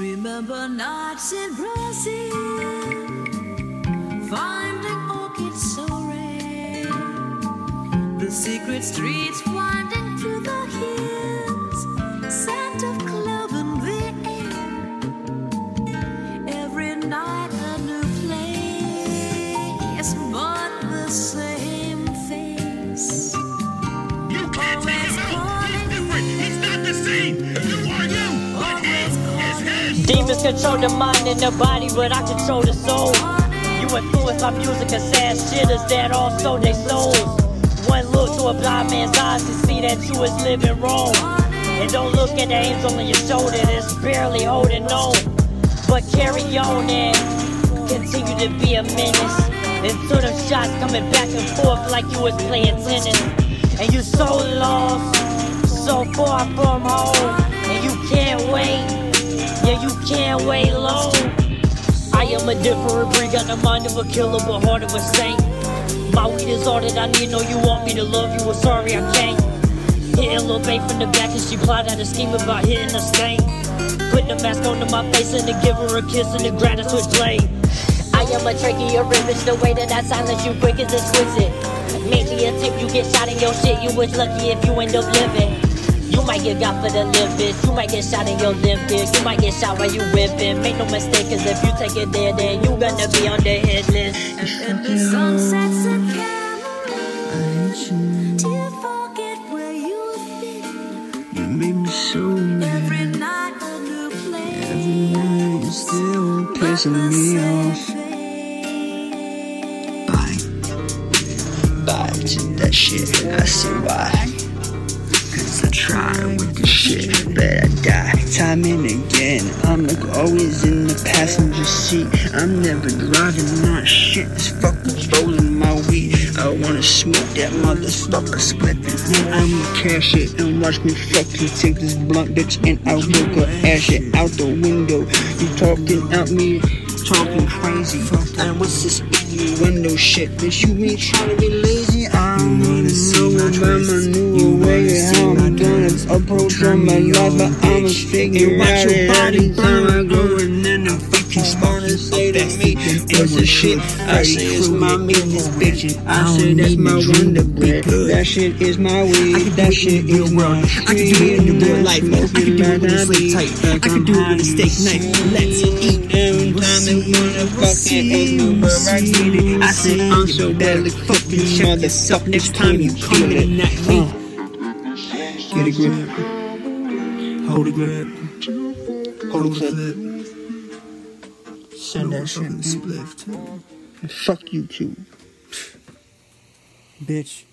Remember nights in Brazil, finding orchids so rare. The secret streets Demons control the mind and the body, but I control the soul. You influence my music and sad shitters that all sold their souls. One look to a blind man's eyes to see that you is living wrong. And don't look at the angel on your shoulder that's barely holding on. But carry on and continue to be a menace. Until them shots coming back and forth like you was playing tennis. And you so lost, so far from home. Can't wait long. I am a different breed, got the mind of a killer, but heart of a saint. My weed is all that I need, know you want me to love you, well, sorry I can't. Hitting Lil Bae from the back, and she plotted a scheme about hitting a stain. Put the mask onto my face and then give her a kiss and the grind a switch blade. I am a tricky or image, the way that I silence you quick is exquisite. Maybe a tip, you get shot in your shit, you was lucky if you end up living. You might get got for the limpets. You might get shot in your Olympics. You might get shot while you whipping. Make no mistake, cause if you take it there, then you gonna be on the hit list. And the sun sets a camera. Do you forget where you've been? You made me so mad. Every night a new place. Every night you're still but pissing me off. face. Bye. Bye to that shit. I see why. Cause I try with the shit, but I die time and again. I'm like always in the passenger seat. I'm never driving, not shit. This fucking rolling my weed. I wanna smoke that motherfucker spliffing. And I'ma cash it and watch me fucking take this blunt bitch and I will go ash it out the window. You talking out me, talking crazy. And what's this window shit? Bitch, you ain't trying to be lazy. I don't wanna know about my new way. I'm gonna approach on my life, but I'ma figure out it every time I go and then the fucking wanna say to me, what's the shit? I say it's my meanness, bitch. I say that's my wonder bread. That shit is my weed. That shit is my I can do it in your real life. I can do it with a sleep tight. I can do it with a steak knife. Let's eat. Time they wanna fucking ask me where I get it, I say I'm so like fucking motherfucker. Next time you come in that me. Get a grip. Hold a grip. Hold a clip. Send that shit. Spliff. Fuck you too. Bitch.